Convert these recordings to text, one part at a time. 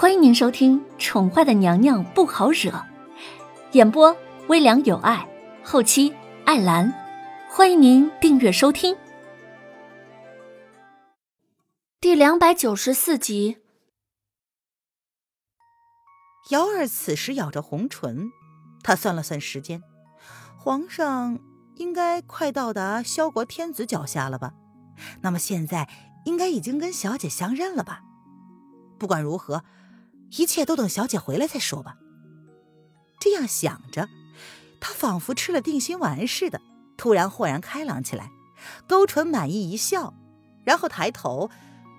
欢迎您收听《宠坏的娘娘不好惹》，演播微凉有爱，后期艾兰。欢迎您订阅收听。第两百九十四集。瑶儿此时咬着红唇，她算了算时间，皇上应该快到达萧国天子脚下了吧？那么现在应该已经跟小姐相认了吧？不管如何，一切都等小姐回来再说吧。这样想着，他仿佛吃了定心丸似的，突然豁然开朗起来，勾唇满意一笑，然后抬头，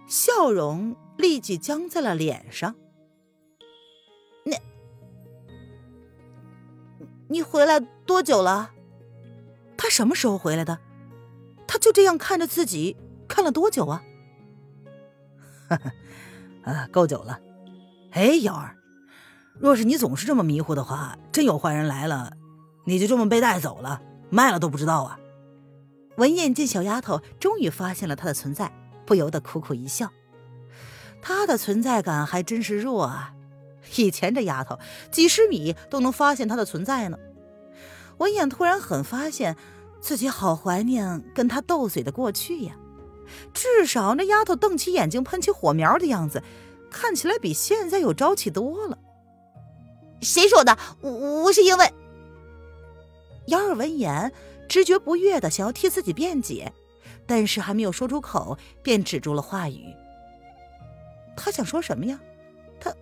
笑容立即僵在了脸上。你，你回来多久了？他什么时候回来的？他就这样看着自己，看了多久啊？哈哈。啊，够久了。哎，瑶儿，若是你总是这么迷糊的话，真有坏人来了，你就这么被带走了，卖了都不知道啊！文燕见小丫头终于发现了她的存在，不由得苦苦一笑。她的存在感还真是弱啊！以前这丫头几十米都能发现她的存在呢。文燕突然很发现自己好怀念跟她斗嘴的过去呀。至少那丫头瞪起眼睛喷起火苗的样子，看起来比现在有朝气多了。谁说的？我我是因为……姚儿闻言，直觉不悦的想要替自己辩解，但是还没有说出口，便止住了话语。他想说什么呀？他，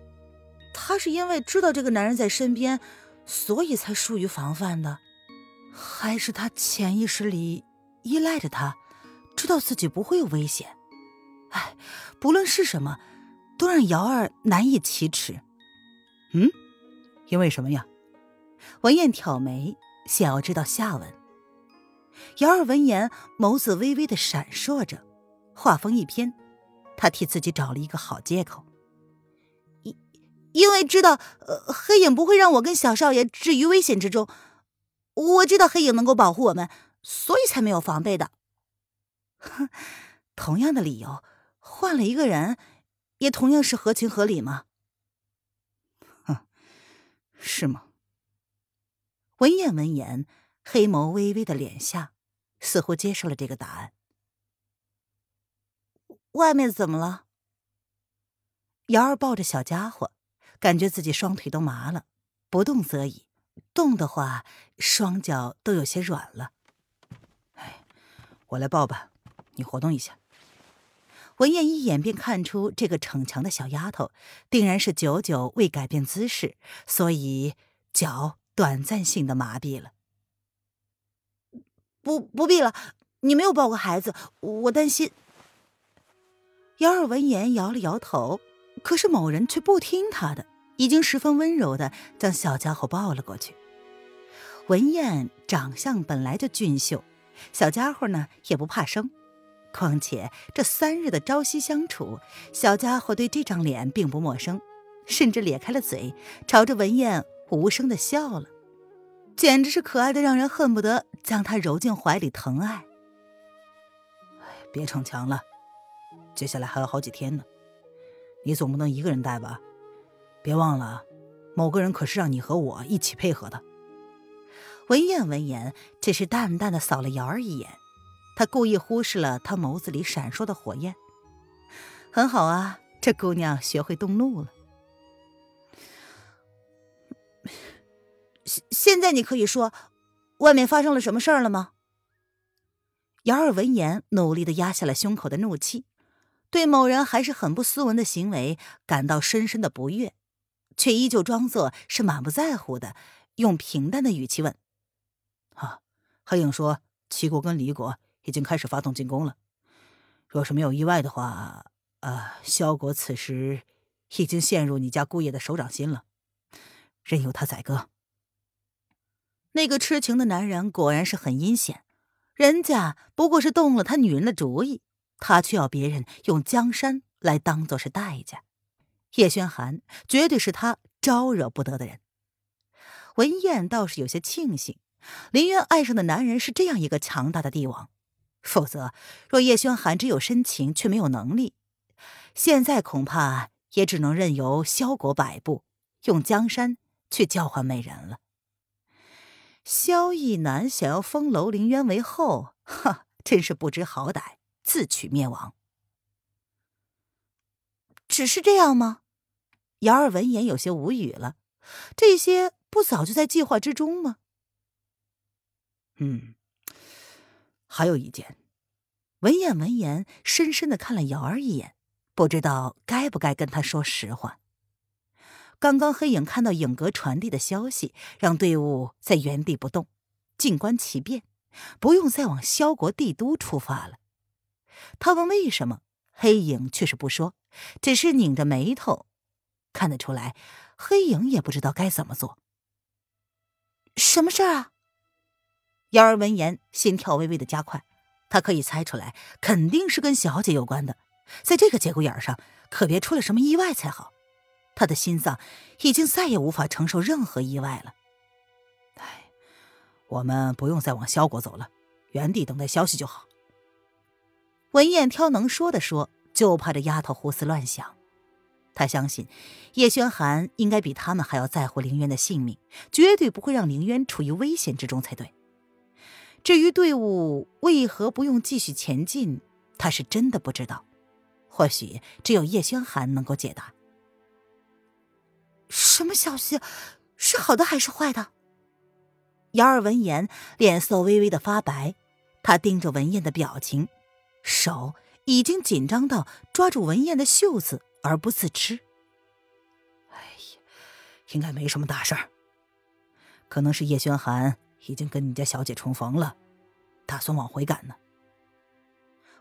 他是因为知道这个男人在身边，所以才疏于防范的，还是他潜意识里依赖着他？知道自己不会有危险，哎，不论是什么，都让瑶儿难以启齿。嗯，因为什么呀？文燕挑眉，想要知道下文。瑶儿闻言，眸子微微的闪烁着，话锋一偏，她替自己找了一个好借口。因因为知道，呃，黑影不会让我跟小少爷置于危险之中。我知道黑影能够保护我们，所以才没有防备的。哼，同样的理由，换了一个人，也同样是合情合理吗？哼，是吗？文燕闻言，黑眸微微的敛下，似乎接受了这个答案。外面怎么了？瑶儿抱着小家伙，感觉自己双腿都麻了，不动则已，动的话，双脚都有些软了。哎，我来抱吧。你活动一下。文燕一眼便看出这个逞强的小丫头定然是久久未改变姿势，所以脚短暂性的麻痹了。不，不必了。你没有抱过孩子，我担心。姚儿闻言摇了摇头，可是某人却不听他的，已经十分温柔的将小家伙抱了过去。文燕长相本来就俊秀，小家伙呢也不怕生。况且这三日的朝夕相处，小家伙对这张脸并不陌生，甚至咧开了嘴，朝着文燕无声的笑了，简直是可爱的让人恨不得将他揉进怀里疼爱。别逞强了，接下来还有好几天呢，你总不能一个人带吧？别忘了，某个人可是让你和我一起配合的。文燕闻言，只是淡淡的扫了瑶儿一眼。他故意忽视了他眸子里闪烁的火焰。很好啊，这姑娘学会动怒了。现现在你可以说，外面发生了什么事儿了吗？姚儿闻言，努力的压下了胸口的怒气，对某人还是很不斯文的行为感到深深的不悦，却依旧装作是满不在乎的，用平淡的语气问：“啊，黑影说齐国跟李国。”已经开始发动进攻了。若是没有意外的话，呃，萧国此时已经陷入你家姑爷的手掌心了，任由他宰割。那个痴情的男人果然是很阴险，人家不过是动了他女人的主意，他却要别人用江山来当做是代价。叶轩寒绝对是他招惹不得的人。文燕倒是有些庆幸，林渊爱上的男人是这样一个强大的帝王。否则，若叶轩寒只有深情却没有能力，现在恐怕也只能任由萧国摆布，用江山去交换美人了。萧逸南想要封楼凌渊为后，哈，真是不知好歹，自取灭亡。只是这样吗？姚儿闻言有些无语了。这些不早就在计划之中吗？嗯，还有一件。文燕闻言，深深的看了瑶儿一眼，不知道该不该跟他说实话。刚刚黑影看到影阁传递的消息，让队伍在原地不动，静观其变，不用再往萧国帝都出发了。他问为什么，黑影却是不说，只是拧着眉头。看得出来，黑影也不知道该怎么做。什么事儿啊？幺儿闻言，心跳微微的加快。他可以猜出来，肯定是跟小姐有关的，在这个节骨眼上，可别出了什么意外才好。他的心脏已经再也无法承受任何意外了。哎，我们不用再往萧国走了，原地等待消息就好。文燕挑能说的说，就怕这丫头胡思乱想。他相信叶轩寒应该比他们还要在乎凌渊的性命，绝对不会让凌渊处于危险之中才对。至于队伍为何不用继续前进，他是真的不知道。或许只有叶轩寒能够解答。什么消息？是好的还是坏的？姚儿闻言，脸色微微的发白。他盯着文燕的表情，手已经紧张到抓住文燕的袖子而不自知。哎呀，应该没什么大事儿。可能是叶轩寒。已经跟你家小姐重逢了，打算往回赶呢。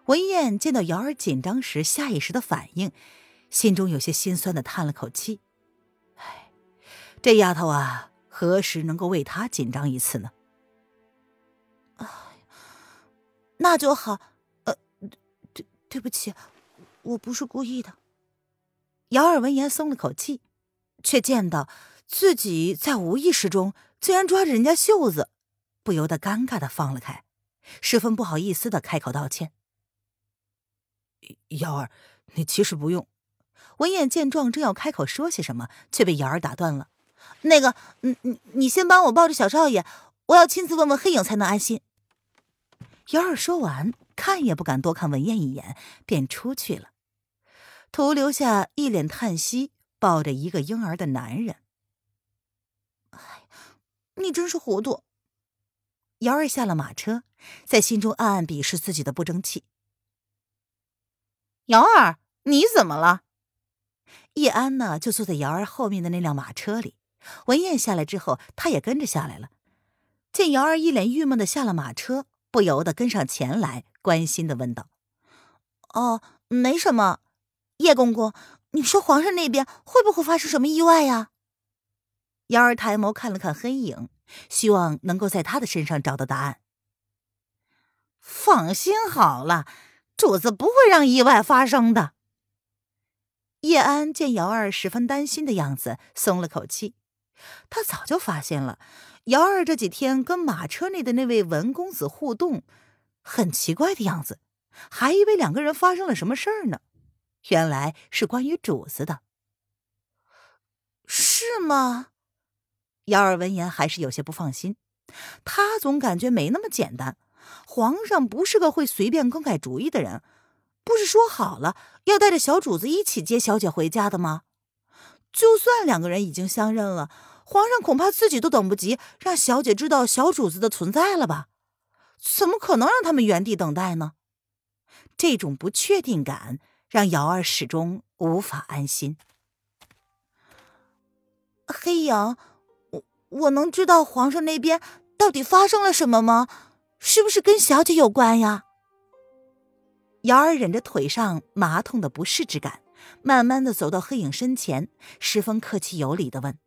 文燕见到瑶儿紧张时下意识的反应，心中有些心酸的叹了口气：“唉，这丫头啊，何时能够为他紧张一次呢？”哎，那就好。呃，对，对不起，我不是故意的。瑶儿闻言松了口气，却见到自己在无意识中竟然抓着人家袖子。不由得尴尬的放了开，十分不好意思的开口道歉：“瑶儿，你其实不用。”文燕见状，正要开口说些什么，却被瑶儿打断了：“那个，你你你先帮我抱着小少爷，我要亲自问问黑影才能安心。”瑶儿说完，看也不敢多看文燕一眼，便出去了，徒留下一脸叹息、抱着一个婴儿的男人。你真是糊涂。瑶儿下了马车，在心中暗暗鄙视自己的不争气。瑶儿，你怎么了？叶安呢？就坐在瑶儿后面的那辆马车里。文燕下来之后，他也跟着下来了。见瑶儿一脸郁闷的下了马车，不由得跟上前来，关心的问道：“哦，没什么。叶公公，你说皇上那边会不会发生什么意外呀？”瑶儿抬眸看了看黑影。希望能够在他的身上找到答案。放心好了，主子不会让意外发生的。叶安见瑶儿十分担心的样子，松了口气。他早就发现了，瑶儿这几天跟马车内的那位文公子互动很奇怪的样子，还以为两个人发生了什么事儿呢。原来是关于主子的。是吗？姚儿闻言还是有些不放心，他总感觉没那么简单。皇上不是个会随便更改主意的人，不是说好了要带着小主子一起接小姐回家的吗？就算两个人已经相认了，皇上恐怕自己都等不及让小姐知道小主子的存在了吧？怎么可能让他们原地等待呢？这种不确定感让瑶儿始终无法安心。黑影。我能知道皇上那边到底发生了什么吗？是不是跟小姐有关呀？瑶儿忍着腿上麻痛的不适之感，慢慢的走到黑影身前，十分客气有礼的问：“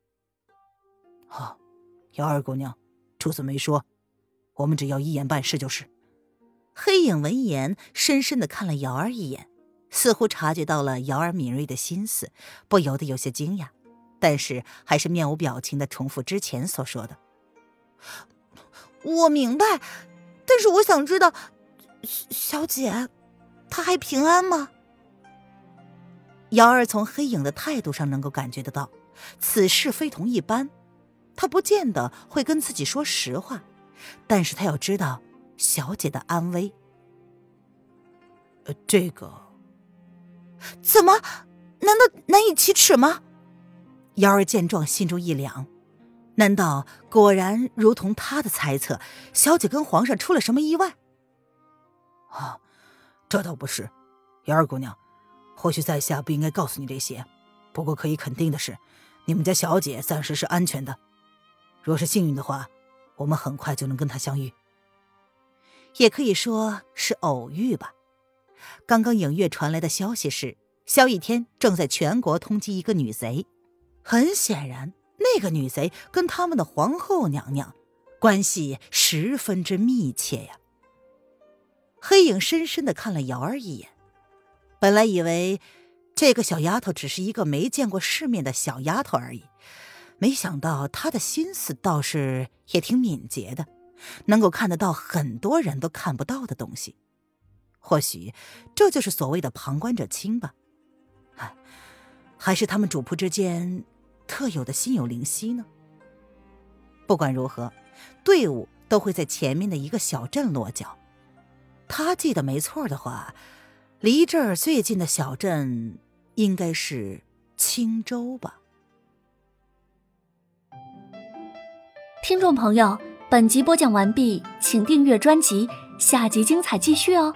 好，瑶儿姑娘，主子没说，我们只要一言办事就是。”黑影闻言，深深的看了瑶儿一眼，似乎察觉到了瑶儿敏锐的心思，不由得有些惊讶。但是还是面无表情的重复之前所说的。我明白，但是我想知道，小姐，她还平安吗？瑶儿从黑影的态度上能够感觉得到，此事非同一般。他不见得会跟自己说实话，但是他要知道小姐的安危。呃，这个怎么？难道难以启齿吗？幺儿见状，心中一凉。难道果然如同他的猜测，小姐跟皇上出了什么意外？啊，这倒不是，幺儿姑娘。或许在下不应该告诉你这些，不过可以肯定的是，你们家小姐暂时是安全的。若是幸运的话，我们很快就能跟她相遇。也可以说是偶遇吧。刚刚影月传来的消息是，萧逸天正在全国通缉一个女贼。很显然，那个女贼跟他们的皇后娘娘关系十分之密切呀。黑影深深的看了瑶儿一眼。本来以为这个小丫头只是一个没见过世面的小丫头而已，没想到她的心思倒是也挺敏捷的，能够看得到很多人都看不到的东西。或许这就是所谓的旁观者清吧？哎，还是他们主仆之间特有的心有灵犀呢？不管如何，队伍都会在前面的一个小镇落脚。他记得没错的话。离这儿最近的小镇应该是青州吧。听众朋友，本集播讲完毕，请订阅专辑，下集精彩继续哦。